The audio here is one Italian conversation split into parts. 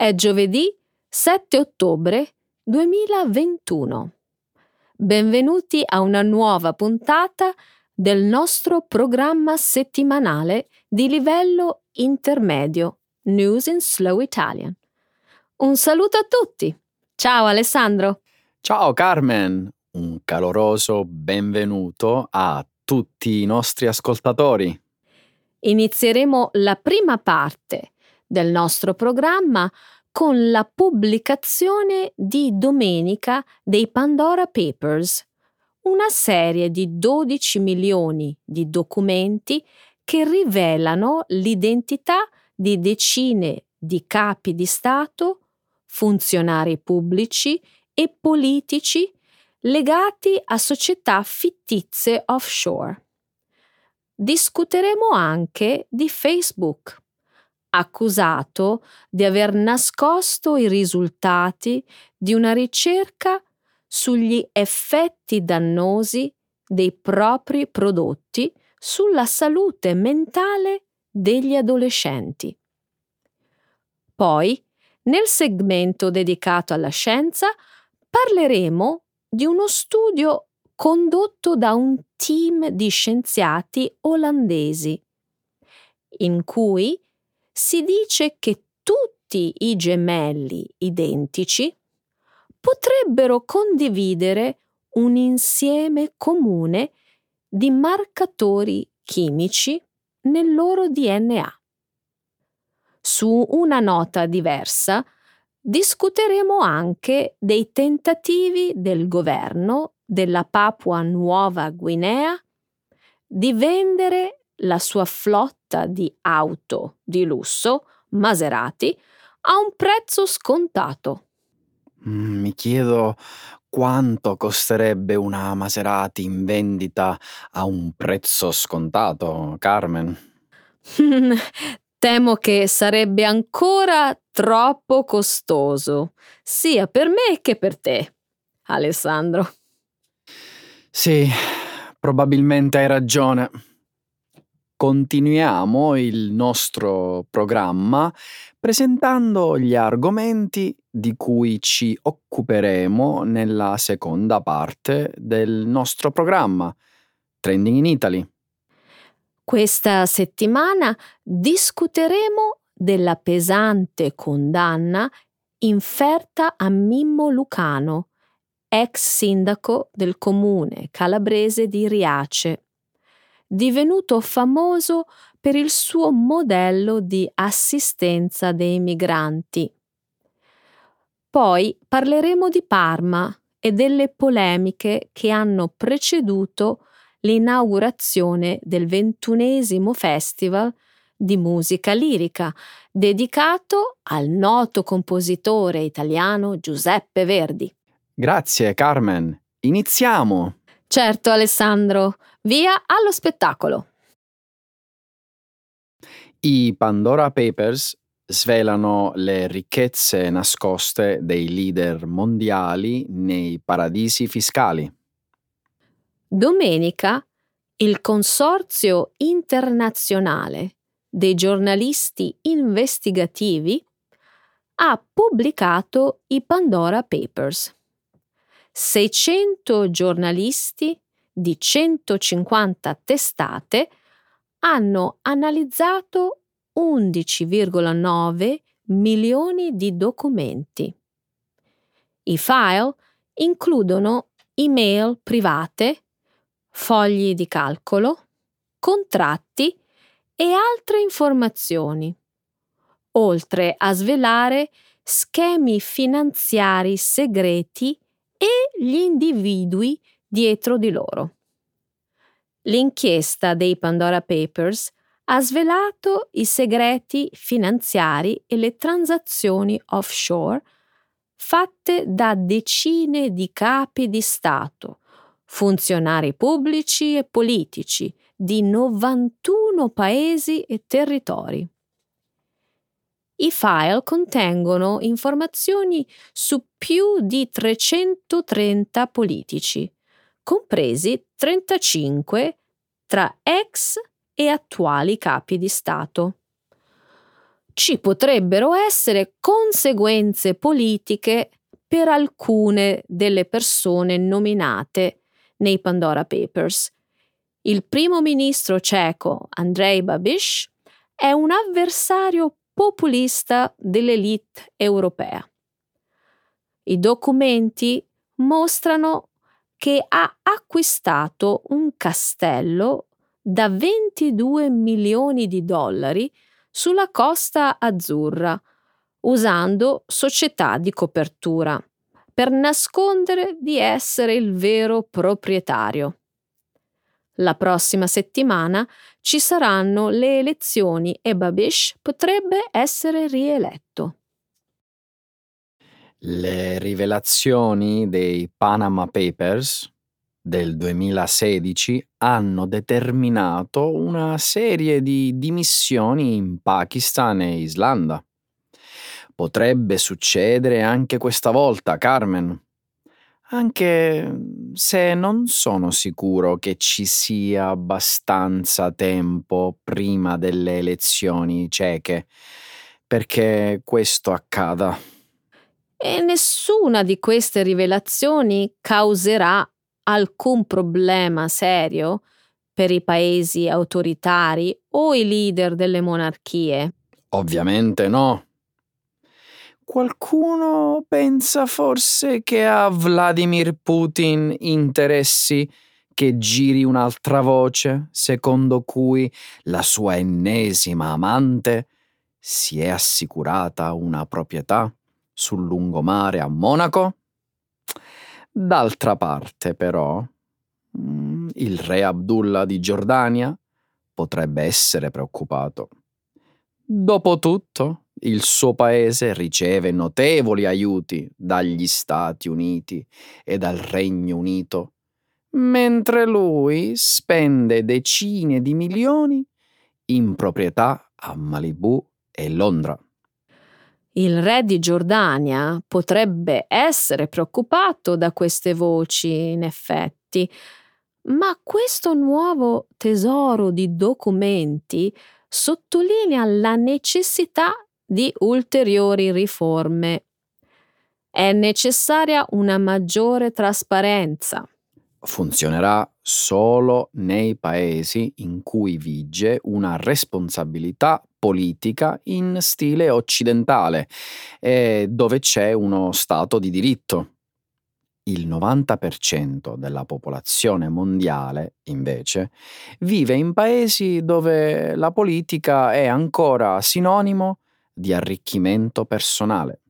È giovedì 7 ottobre 2021. Benvenuti a una nuova puntata del nostro programma settimanale di livello intermedio News in Slow Italian. Un saluto a tutti. Ciao Alessandro. Ciao Carmen, un caloroso benvenuto a tutti i nostri ascoltatori. Inizieremo la prima parte del nostro programma con la pubblicazione di domenica dei Pandora Papers, una serie di 12 milioni di documenti che rivelano l'identità di decine di capi di Stato, funzionari pubblici e politici legati a società fittizie offshore. Discuteremo anche di Facebook accusato di aver nascosto i risultati di una ricerca sugli effetti dannosi dei propri prodotti sulla salute mentale degli adolescenti. Poi, nel segmento dedicato alla scienza, parleremo di uno studio condotto da un team di scienziati olandesi, in cui si dice che tutti i gemelli identici potrebbero condividere un insieme comune di marcatori chimici nel loro DNA. Su una nota diversa, discuteremo anche dei tentativi del governo della Papua Nuova Guinea di vendere la sua flotta di auto di lusso, Maserati, a un prezzo scontato. Mm, mi chiedo quanto costerebbe una Maserati in vendita a un prezzo scontato, Carmen. Temo che sarebbe ancora troppo costoso, sia per me che per te, Alessandro. Sì, probabilmente hai ragione continuiamo il nostro programma presentando gli argomenti di cui ci occuperemo nella seconda parte del nostro programma, Trending in Italy. Questa settimana discuteremo della pesante condanna inferta a Mimmo Lucano, ex sindaco del comune calabrese di Riace divenuto famoso per il suo modello di assistenza dei migranti. Poi parleremo di Parma e delle polemiche che hanno preceduto l'inaugurazione del ventunesimo festival di musica lirica dedicato al noto compositore italiano Giuseppe Verdi. Grazie Carmen. Iniziamo! Certo Alessandro, via allo spettacolo. I Pandora Papers svelano le ricchezze nascoste dei leader mondiali nei paradisi fiscali. Domenica il Consorzio internazionale dei giornalisti investigativi ha pubblicato i Pandora Papers 600 giornalisti di 150 testate hanno analizzato 11,9 milioni di documenti. I file includono email private, fogli di calcolo, contratti e altre informazioni, oltre a svelare schemi finanziari segreti e gli individui dietro di loro. L'inchiesta dei Pandora Papers ha svelato i segreti finanziari e le transazioni offshore fatte da decine di capi di Stato, funzionari pubblici e politici di 91 paesi e territori. I file contengono informazioni su più di 330 politici, compresi 35 tra ex e attuali capi di Stato. ci potrebbero essere conseguenze politiche per alcune delle persone nominate nei Pandora Papers. Il primo ministro ceco Andrei Babiš è un avversario populista dell'elite europea. I documenti mostrano che ha acquistato un castello da 22 milioni di dollari sulla costa azzurra, usando società di copertura, per nascondere di essere il vero proprietario. La prossima settimana ci saranno le elezioni e Babish potrebbe essere rieletto. Le rivelazioni dei Panama Papers del 2016 hanno determinato una serie di dimissioni in Pakistan e Islanda. Potrebbe succedere anche questa volta, Carmen anche se non sono sicuro che ci sia abbastanza tempo prima delle elezioni ceche perché questo accada. E nessuna di queste rivelazioni causerà alcun problema serio per i paesi autoritari o i leader delle monarchie. Ovviamente no. Qualcuno pensa forse che a Vladimir Putin interessi che giri un'altra voce secondo cui la sua ennesima amante si è assicurata una proprietà sul lungomare a Monaco? D'altra parte, però, mm, il re Abdullah di Giordania potrebbe essere preoccupato. Dopotutto, il suo paese riceve notevoli aiuti dagli Stati Uniti e dal Regno Unito, mentre lui spende decine di milioni in proprietà a Malibu e Londra. Il re di Giordania potrebbe essere preoccupato da queste voci, in effetti, ma questo nuovo tesoro di documenti sottolinea la necessità di ulteriori riforme. È necessaria una maggiore trasparenza. Funzionerà solo nei paesi in cui vige una responsabilità politica in stile occidentale e dove c'è uno Stato di diritto. Il 90% della popolazione mondiale, invece, vive in paesi dove la politica è ancora sinonimo di arricchimento personale.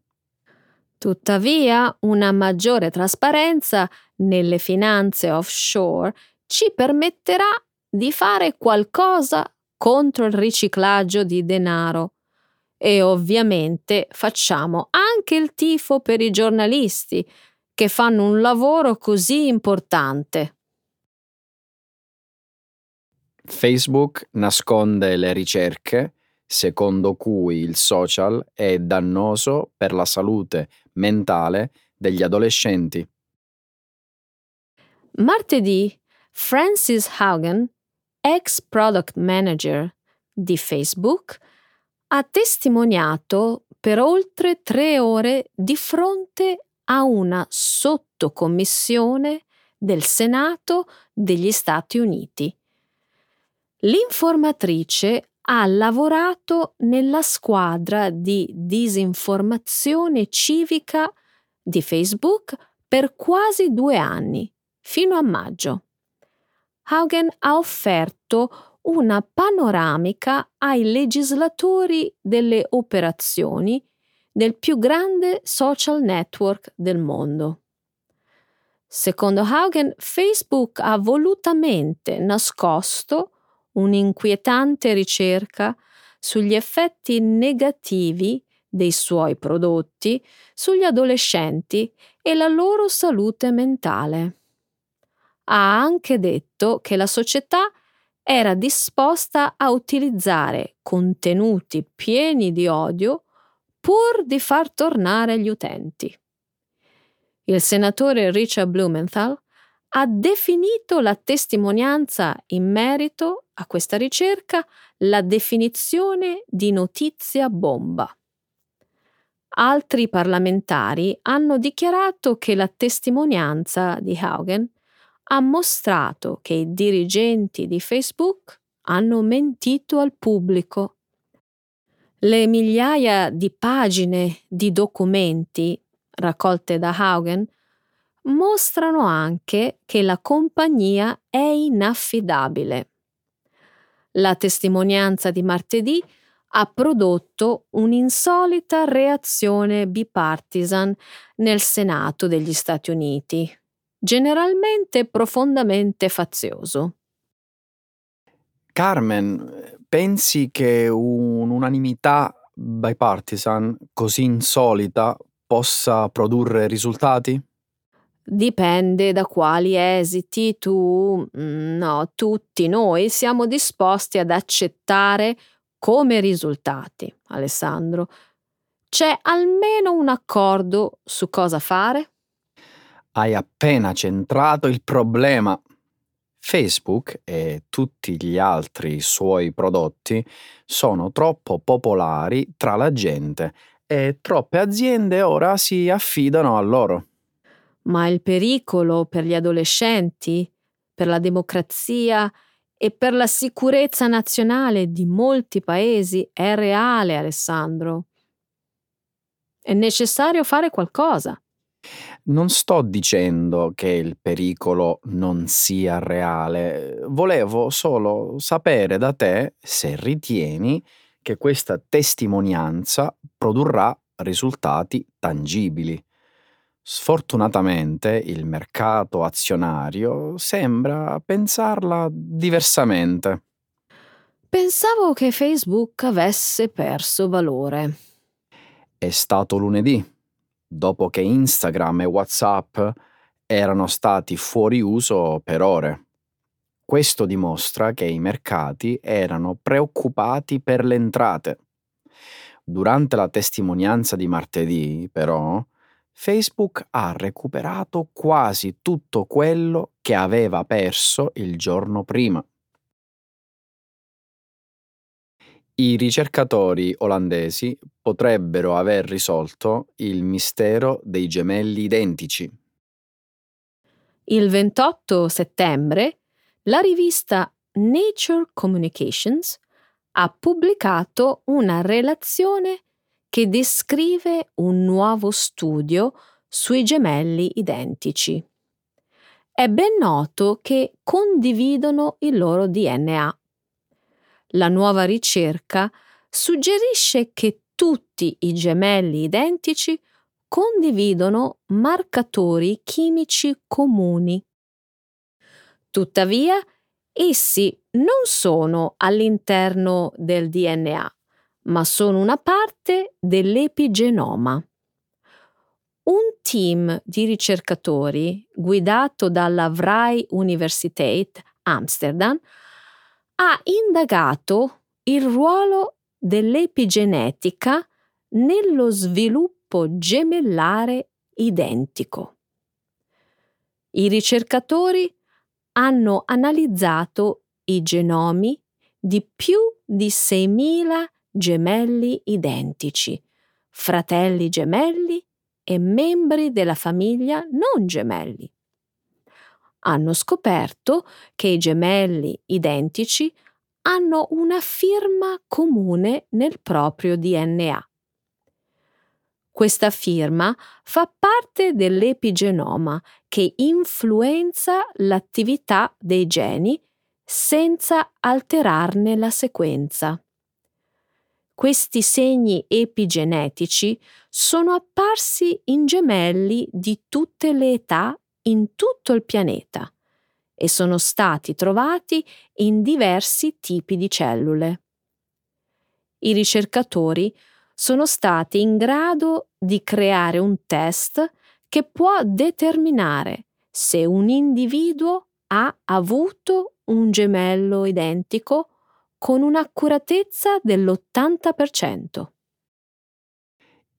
Tuttavia, una maggiore trasparenza nelle finanze offshore ci permetterà di fare qualcosa contro il riciclaggio di denaro. E ovviamente facciamo anche il tifo per i giornalisti che fanno un lavoro così importante. Facebook nasconde le ricerche secondo cui il social è dannoso per la salute mentale degli adolescenti. Martedì, Francis Haugen, ex product manager di Facebook, ha testimoniato per oltre tre ore di fronte a una sottocommissione del Senato degli Stati Uniti. L'informatrice ha lavorato nella squadra di disinformazione civica di Facebook per quasi due anni, fino a maggio. Haugen ha offerto una panoramica ai legislatori delle operazioni del più grande social network del mondo. Secondo Haugen, Facebook ha volutamente nascosto un'inquietante ricerca sugli effetti negativi dei suoi prodotti sugli adolescenti e la loro salute mentale. Ha anche detto che la società era disposta a utilizzare contenuti pieni di odio pur di far tornare gli utenti. Il senatore Richard Blumenthal ha definito la testimonianza in merito a questa ricerca la definizione di notizia bomba. Altri parlamentari hanno dichiarato che la testimonianza di Haugen ha mostrato che i dirigenti di Facebook hanno mentito al pubblico. Le migliaia di pagine di documenti raccolte da Haugen mostrano anche che la compagnia è inaffidabile. La testimonianza di martedì ha prodotto un'insolita reazione bipartisan nel Senato degli Stati Uniti, generalmente profondamente fazioso. Carmen, pensi che un'unanimità bipartisan così insolita possa produrre risultati? Dipende da quali esiti tu, mm, no, tutti noi siamo disposti ad accettare come risultati, Alessandro. C'è almeno un accordo su cosa fare? Hai appena centrato il problema. Facebook e tutti gli altri suoi prodotti sono troppo popolari tra la gente e troppe aziende ora si affidano a loro. Ma il pericolo per gli adolescenti, per la democrazia e per la sicurezza nazionale di molti paesi è reale, Alessandro. È necessario fare qualcosa. Non sto dicendo che il pericolo non sia reale, volevo solo sapere da te se ritieni che questa testimonianza produrrà risultati tangibili. Sfortunatamente il mercato azionario sembra pensarla diversamente. Pensavo che Facebook avesse perso valore. È stato lunedì, dopo che Instagram e WhatsApp erano stati fuori uso per ore. Questo dimostra che i mercati erano preoccupati per le entrate. Durante la testimonianza di martedì, però, Facebook ha recuperato quasi tutto quello che aveva perso il giorno prima. I ricercatori olandesi potrebbero aver risolto il mistero dei gemelli identici. Il 28 settembre la rivista Nature Communications ha pubblicato una relazione che descrive un nuovo studio sui gemelli identici. È ben noto che condividono il loro DNA. La nuova ricerca suggerisce che tutti i gemelli identici condividono marcatori chimici comuni. Tuttavia, essi non sono all'interno del DNA, ma sono una parte dell'epigenoma. Un team di ricercatori guidato dalla Vrij Universiteit Amsterdam ha indagato il ruolo dell'epigenetica nello sviluppo gemellare identico. I ricercatori hanno analizzato i genomi di più di 6.000 gemelli identici, fratelli gemelli e membri della famiglia non gemelli. Hanno scoperto che i gemelli identici hanno una firma comune nel proprio DNA. Questa firma fa parte dell'epigenoma che influenza l'attività dei geni senza alterarne la sequenza. Questi segni epigenetici sono apparsi in gemelli di tutte le età in tutto il pianeta e sono stati trovati in diversi tipi di cellule. I ricercatori sono stati in grado di creare un test che può determinare se un individuo ha avuto un gemello identico con un'accuratezza dell'80%.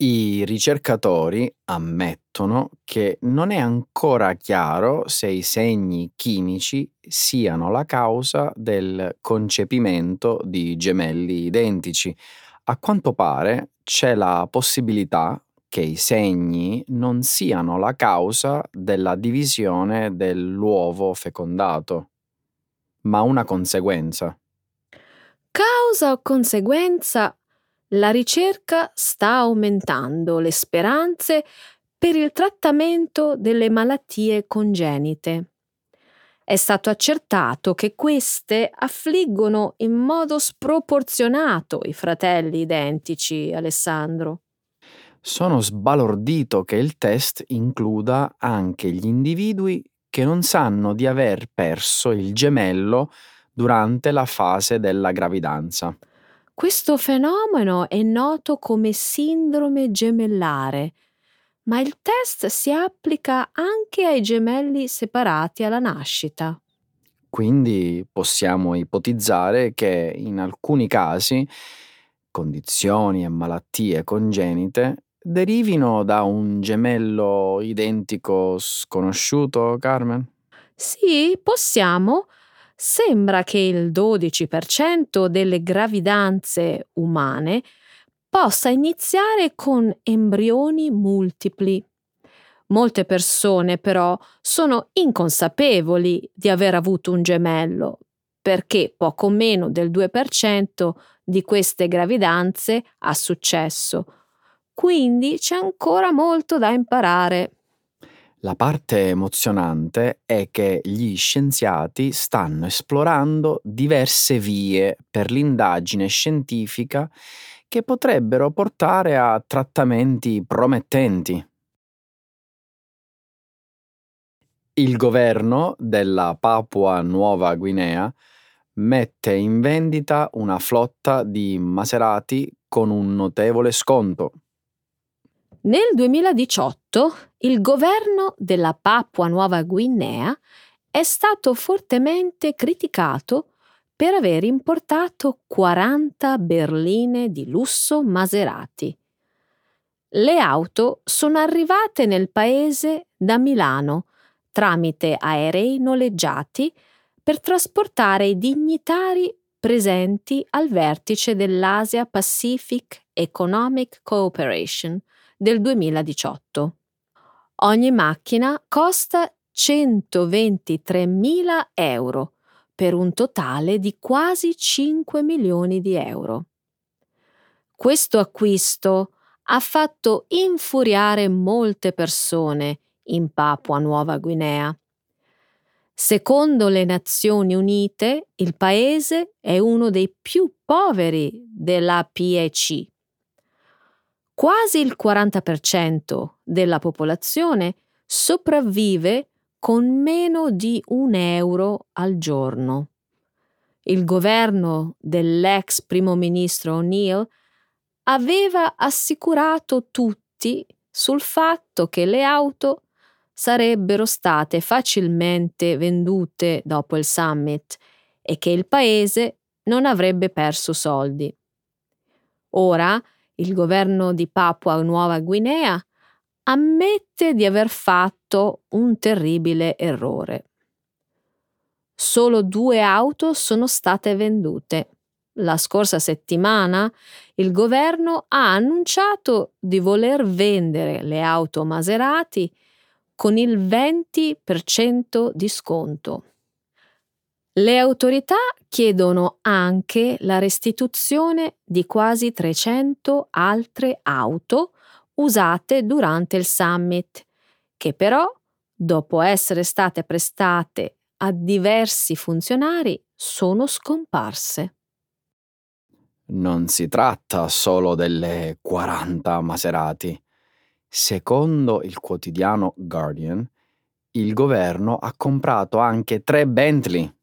I ricercatori ammettono che non è ancora chiaro se i segni chimici siano la causa del concepimento di gemelli identici. A quanto pare c'è la possibilità che i segni non siano la causa della divisione dell'uovo fecondato, ma una conseguenza. Causa o conseguenza la ricerca sta aumentando le speranze per il trattamento delle malattie congenite. È stato accertato che queste affliggono in modo sproporzionato i fratelli identici, Alessandro. Sono sbalordito che il test includa anche gli individui che non sanno di aver perso il gemello durante la fase della gravidanza. Questo fenomeno è noto come sindrome gemellare, ma il test si applica anche ai gemelli separati alla nascita. Quindi possiamo ipotizzare che in alcuni casi condizioni e malattie congenite derivino da un gemello identico sconosciuto, Carmen? Sì, possiamo, sembra che il 12% delle gravidanze umane possa iniziare con embrioni multipli. Molte persone però sono inconsapevoli di aver avuto un gemello, perché poco meno del 2% di queste gravidanze ha successo. Quindi c'è ancora molto da imparare. La parte emozionante è che gli scienziati stanno esplorando diverse vie per l'indagine scientifica che potrebbero portare a trattamenti promettenti. Il governo della Papua Nuova Guinea mette in vendita una flotta di Maserati con un notevole sconto. Nel 2018 il governo della Papua Nuova Guinea è stato fortemente criticato per aver importato 40 berline di lusso Maserati. Le auto sono arrivate nel paese da Milano tramite aerei noleggiati per trasportare i dignitari presenti al vertice dell'Asia Pacific Economic Cooperation del 2018. Ogni macchina costa 123.000 euro per un totale di quasi 5 milioni di euro. Questo acquisto ha fatto infuriare molte persone in Papua Nuova Guinea. Secondo le Nazioni Unite, il paese è uno dei più poveri della PEC Quasi il 40% della popolazione sopravvive con meno di un euro al giorno. Il governo dell'ex primo ministro O'Neill aveva assicurato tutti sul fatto che le auto sarebbero state facilmente vendute dopo il summit e che il paese non avrebbe perso soldi. Ora il governo di Papua Nuova Guinea ammette di aver fatto un terribile errore. Solo due auto sono state vendute. La scorsa settimana il governo ha annunciato di voler vendere le auto Maserati con il 20% di sconto. Le autorità chiedono anche la restituzione di quasi 300 altre auto usate durante il summit, che però, dopo essere state prestate a diversi funzionari, sono scomparse. Non si tratta solo delle 40 Maserati. Secondo il quotidiano Guardian, il governo ha comprato anche tre Bentley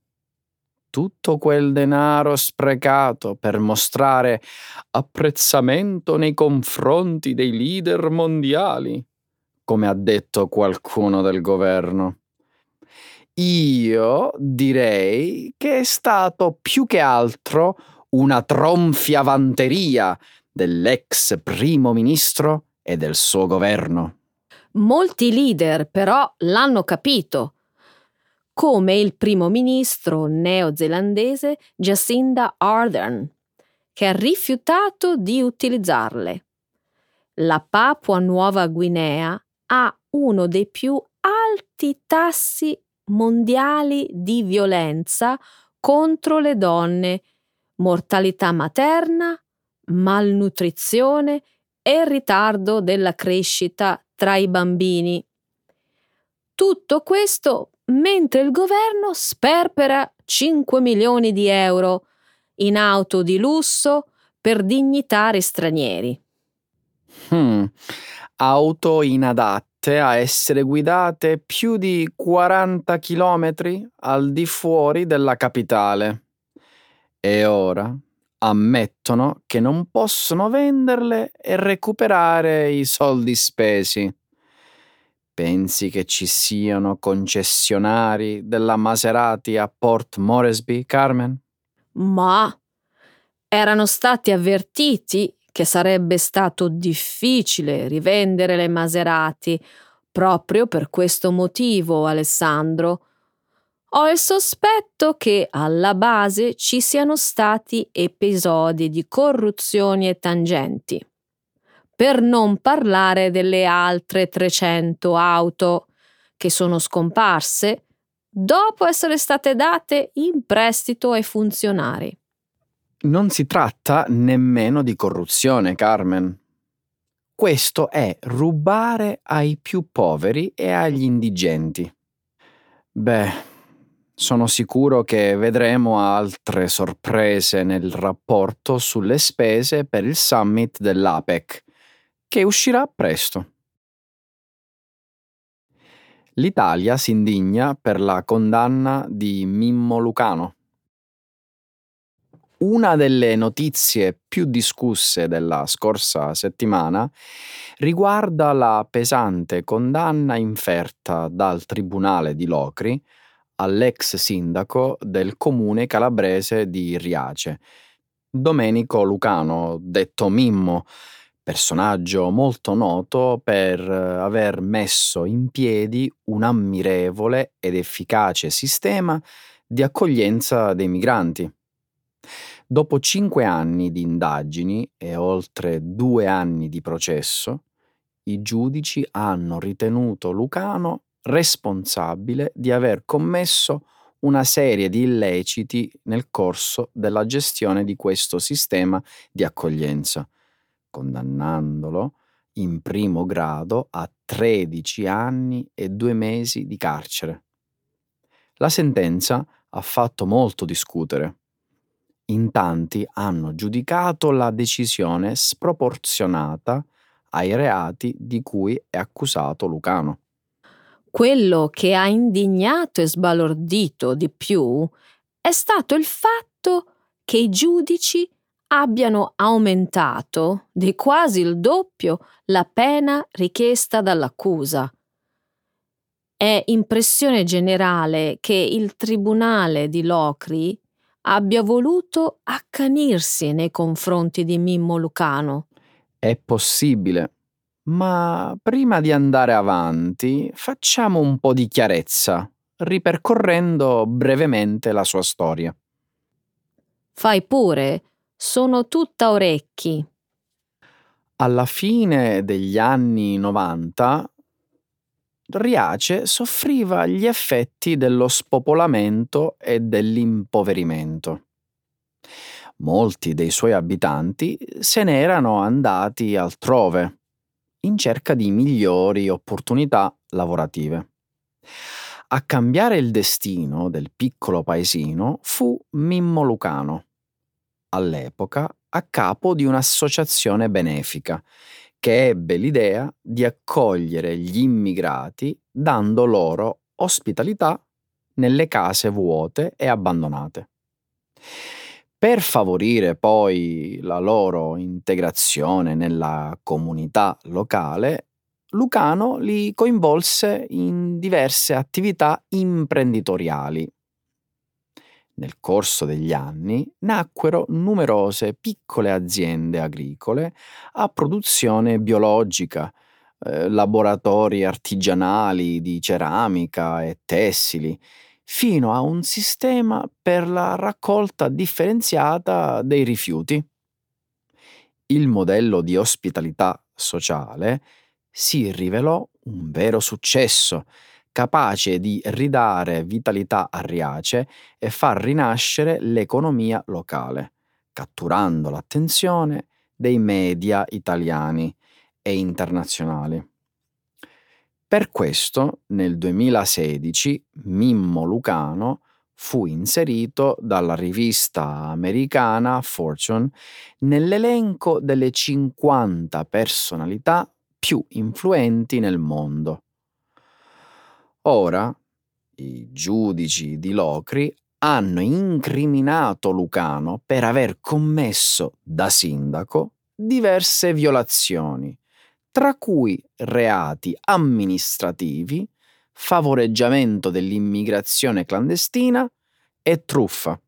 tutto quel denaro sprecato per mostrare apprezzamento nei confronti dei leader mondiali, come ha detto qualcuno del governo. Io direi che è stato più che altro una tronfiavanteria dell'ex primo ministro e del suo governo. Molti leader però l'hanno capito, come il primo ministro neozelandese Jacinda Ardern, che ha rifiutato di utilizzarle. La Papua Nuova Guinea ha uno dei più alti tassi mondiali di violenza contro le donne, mortalità materna, malnutrizione e ritardo della crescita tra i bambini. Tutto questo mentre il governo sperpera 5 milioni di euro in auto di lusso per dignitari stranieri. Hmm. Auto inadatte a essere guidate più di 40 chilometri al di fuori della capitale. E ora ammettono che non possono venderle e recuperare i soldi spesi. Pensi che ci siano concessionari della Maserati a Port Moresby, Carmen? Ma erano stati avvertiti che sarebbe stato difficile rivendere le Maserati proprio per questo motivo, Alessandro. Ho il sospetto che alla base ci siano stati episodi di corruzione e tangenti. Per non parlare delle altre 300 auto che sono scomparse dopo essere state date in prestito ai funzionari. Non si tratta nemmeno di corruzione, Carmen. Questo è rubare ai più poveri e agli indigenti. Beh, sono sicuro che vedremo altre sorprese nel rapporto sulle spese per il summit dell'APEC, che uscirà presto. L'Italia si indigna per la condanna di Mimmo Lucano. Una delle notizie più discusse della scorsa settimana riguarda la pesante condanna inferta dal Tribunale di Locri all'ex sindaco del comune calabrese di Riace, Domenico Lucano, detto Mimmo, personaggio molto noto per aver messo in piedi un ammirevole ed efficace sistema di accoglienza dei migranti. Dopo cinque anni di indagini e oltre due anni di processo, i giudici hanno ritenuto Lucano responsabile di aver commesso una serie di illeciti nel corso della gestione di questo sistema di accoglienza, condannandolo in primo grado a 13 anni e due mesi di carcere. La sentenza ha fatto molto discutere. In tanti hanno giudicato la decisione sproporzionata ai reati di cui è accusato Lucano. Quello che ha indignato e sbalordito di più è stato il fatto che i giudici abbiano aumentato di quasi il doppio la pena richiesta dall'accusa. È impressione generale che il tribunale di Locri abbia voluto accanirsi nei confronti di Mimmo Lucano. È possibile, ma prima di andare avanti facciamo un po' di chiarezza, ripercorrendo brevemente la sua storia. Fai pure, sono tutta orecchi. Alla fine degli anni 90 Riace soffriva gli effetti dello spopolamento e dell'impoverimento. Molti dei suoi abitanti se ne erano andati altrove in cerca di migliori opportunità lavorative. A cambiare il destino del piccolo paesino fu Mimmo Lucano, all'epoca a capo di un'associazione benefica che ebbe l'idea di accogliere gli immigrati dando loro ospitalità nelle case vuote e abbandonate. Per favorire poi la loro integrazione nella comunità locale, Lucano li coinvolse in diverse attività imprenditoriali. Nel corso degli anni nacquero numerose piccole aziende agricole a produzione biologica, eh, laboratori artigianali di ceramica e tessili, fino a un sistema per la raccolta differenziata dei rifiuti. Il modello di ospitalità sociale si rivelò un vero successo capace di ridare vitalità a Riace e far rinascere l'economia locale, catturando l'attenzione dei media italiani e internazionali. Per questo nel 2016 Mimmo Lucano fu inserito dalla rivista americana Fortune nell'elenco delle 50 personalità più influenti nel mondo Ora i giudici di Locri hanno incriminato Lucano per aver commesso da sindaco diverse violazioni, tra cui reati amministrativi, favoreggiamento dell'immigrazione clandestina e truffa.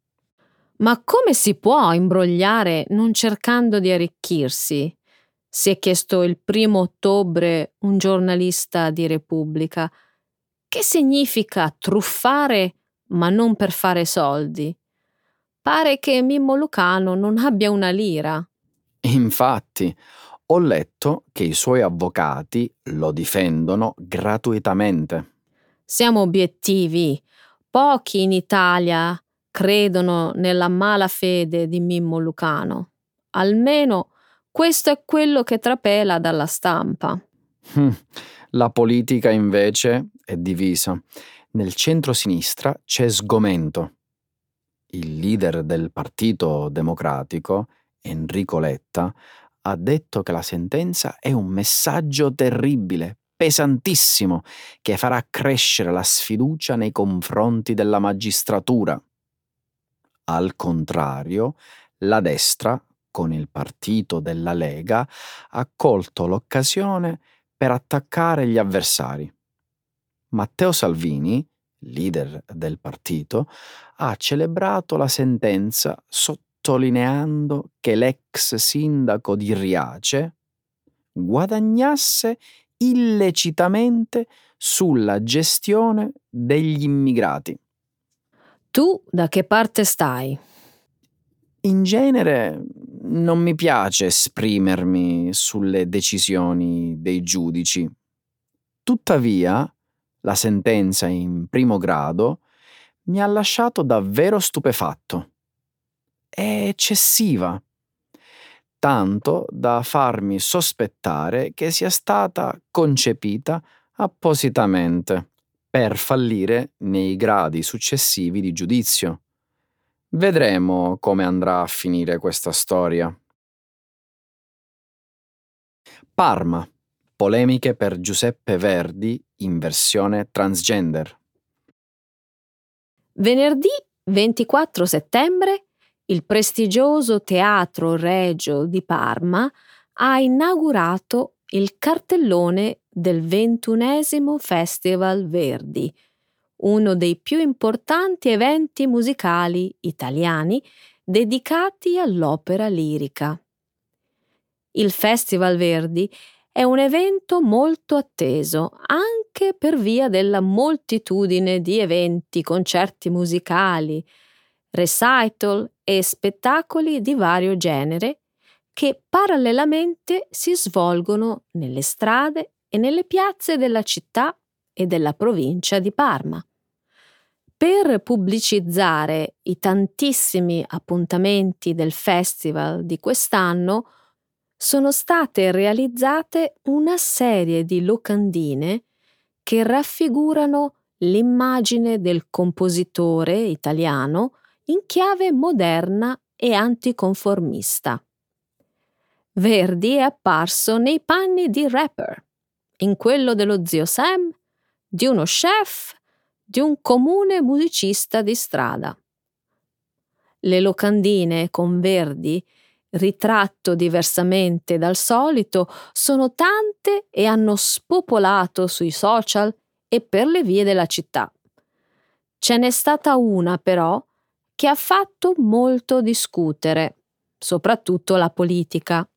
Ma come si può imbrogliare non cercando di arricchirsi? Si è chiesto il primo ottobre un giornalista di Repubblica che significa truffare ma non per fare soldi? Pare che Mimmo Lucano non abbia una lira. Infatti, ho letto che i suoi avvocati lo difendono gratuitamente. Siamo obiettivi. Pochi in Italia credono nella mala fede di Mimmo Lucano. Almeno questo è quello che trapela dalla stampa. Hm, la politica invece è divisa. Nel centro-sinistra c'è sgomento. Il leader del Partito Democratico, Enrico Letta, ha detto che la sentenza è un messaggio terribile, pesantissimo, che farà crescere la sfiducia nei confronti della magistratura. Al contrario, la destra, con il partito della Lega, ha colto l'occasione per attaccare gli avversari. Matteo Salvini, leader del partito, ha celebrato la sentenza sottolineando che l'ex sindaco di Riace guadagnasse illecitamente sulla gestione degli immigrati. Tu da che parte stai? In genere non mi piace esprimermi sulle decisioni dei giudici. Tuttavia, la sentenza in primo grado mi ha lasciato davvero stupefatto. È eccessiva, tanto da farmi sospettare che sia stata concepita appositamente per fallire nei gradi successivi di giudizio. Vedremo come andrà a finire questa storia. Parma. Polemiche per Giuseppe Verdi in versione transgender. Venerdì 24 settembre il prestigioso Teatro Regio di Parma ha inaugurato il cartellone del ventunesimo Festival Verdi, uno dei più importanti eventi musicali italiani dedicati all'opera lirica. Il Festival Verdi è un evento molto atteso anche per via della moltitudine di eventi, concerti musicali, recital e spettacoli di vario genere che parallelamente si svolgono nelle strade e nelle piazze della città e della provincia di Parma. Per pubblicizzare i tantissimi appuntamenti del festival di quest'anno, sono state realizzate una serie di locandine che raffigurano l'immagine del compositore italiano in chiave moderna e anticonformista. Verdi è apparso nei panni di rapper, in quello dello zio Sam, di uno chef, di un comune musicista di strada. Le locandine con Verdi ritratto diversamente dal solito, sono tante e hanno spopolato sui social e per le vie della città. Ce n'è stata una, però, che ha fatto molto discutere, soprattutto la politica.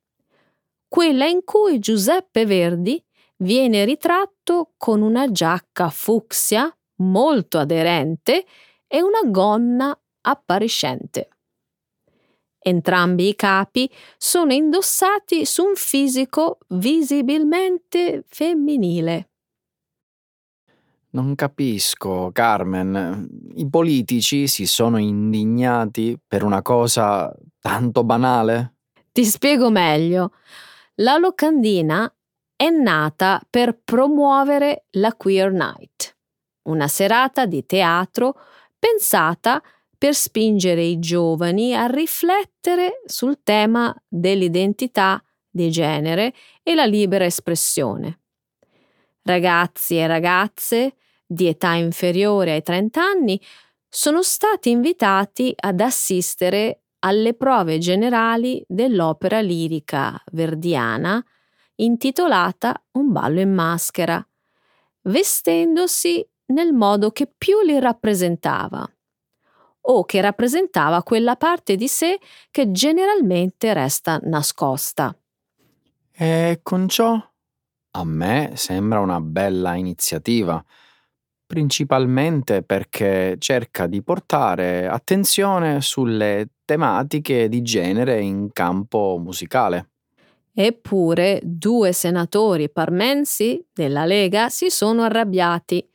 Quella in cui Giuseppe Verdi viene ritratto con una giacca fucsia molto aderente e una gonna appariscente. Entrambi i capi sono indossati su un fisico visibilmente femminile. Non capisco, Carmen. I politici si sono indignati per una cosa tanto banale? Ti spiego meglio. La locandina è nata per promuovere la Queer Night, una serata di teatro pensata per spingere i giovani a riflettere sul tema dell'identità di genere e la libera espressione. Ragazzi e ragazze di età inferiore ai 30 anni sono stati invitati ad assistere alle prove generali dell'opera lirica verdiana intitolata Un ballo in maschera, vestendosi nel modo che più li rappresentava o che rappresentava quella parte di sé che generalmente resta nascosta. E con ciò a me sembra una bella iniziativa, principalmente perché cerca di portare attenzione sulle tematiche di genere in campo musicale. Eppure due senatori parmensi della Lega si sono arrabbiati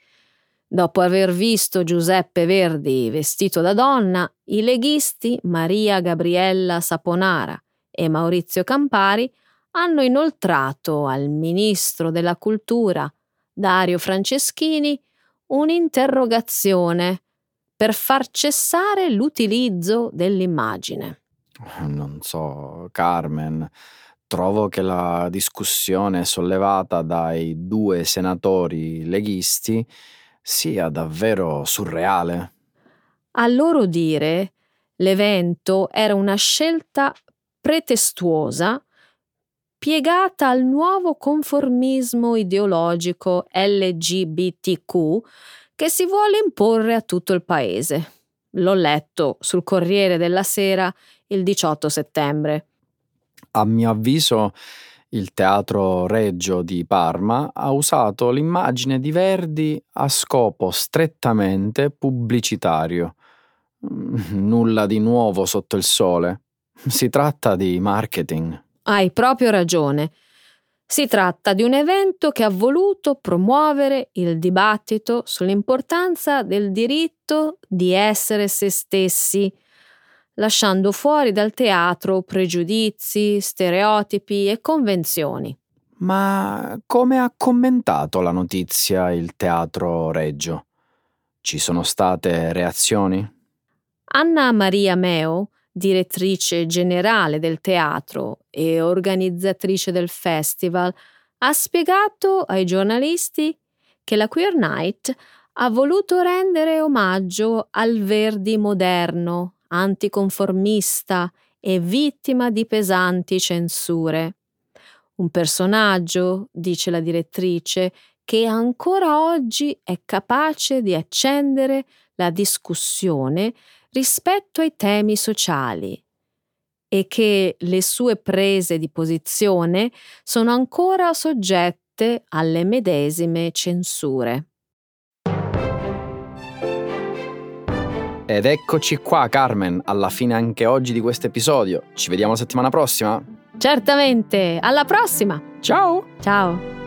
Dopo aver visto Giuseppe Verdi vestito da donna, i leghisti Maria Gabriella Saponara e Maurizio Campari hanno inoltrato al ministro della cultura, Dario Franceschini, un'interrogazione per far cessare l'utilizzo dell'immagine. Non so, Carmen, trovo che la discussione sollevata dai due senatori leghisti sia davvero surreale. A loro dire, l'evento era una scelta pretestuosa piegata al nuovo conformismo ideologico LGBTQ che si vuole imporre a tutto il paese. L'ho letto sul Corriere della Sera il 18 settembre. A mio avviso il Teatro Regio di Parma ha usato l'immagine di Verdi a scopo strettamente pubblicitario. Mm, nulla di nuovo sotto il sole. Si tratta di marketing. Hai proprio ragione. Si tratta di un evento che ha voluto promuovere il dibattito sull'importanza del diritto di essere se stessi lasciando fuori dal teatro pregiudizi, stereotipi e convenzioni. Ma come ha commentato la notizia il Teatro Reggio? Ci sono state reazioni? Anna Maria Meo, direttrice generale del teatro e organizzatrice del festival, ha spiegato ai giornalisti che la Queer Night ha voluto rendere omaggio al Verdi moderno, anticonformista e vittima di pesanti censure. Un personaggio, dice la direttrice, che ancora oggi è capace di accendere la discussione rispetto ai temi sociali e che le sue prese di posizione sono ancora soggette alle medesime censure. Ed eccoci qua, Carmen, alla fine anche oggi di questo episodio. Ci vediamo la settimana prossima? Certamente, alla prossima! Ciao! Ciao!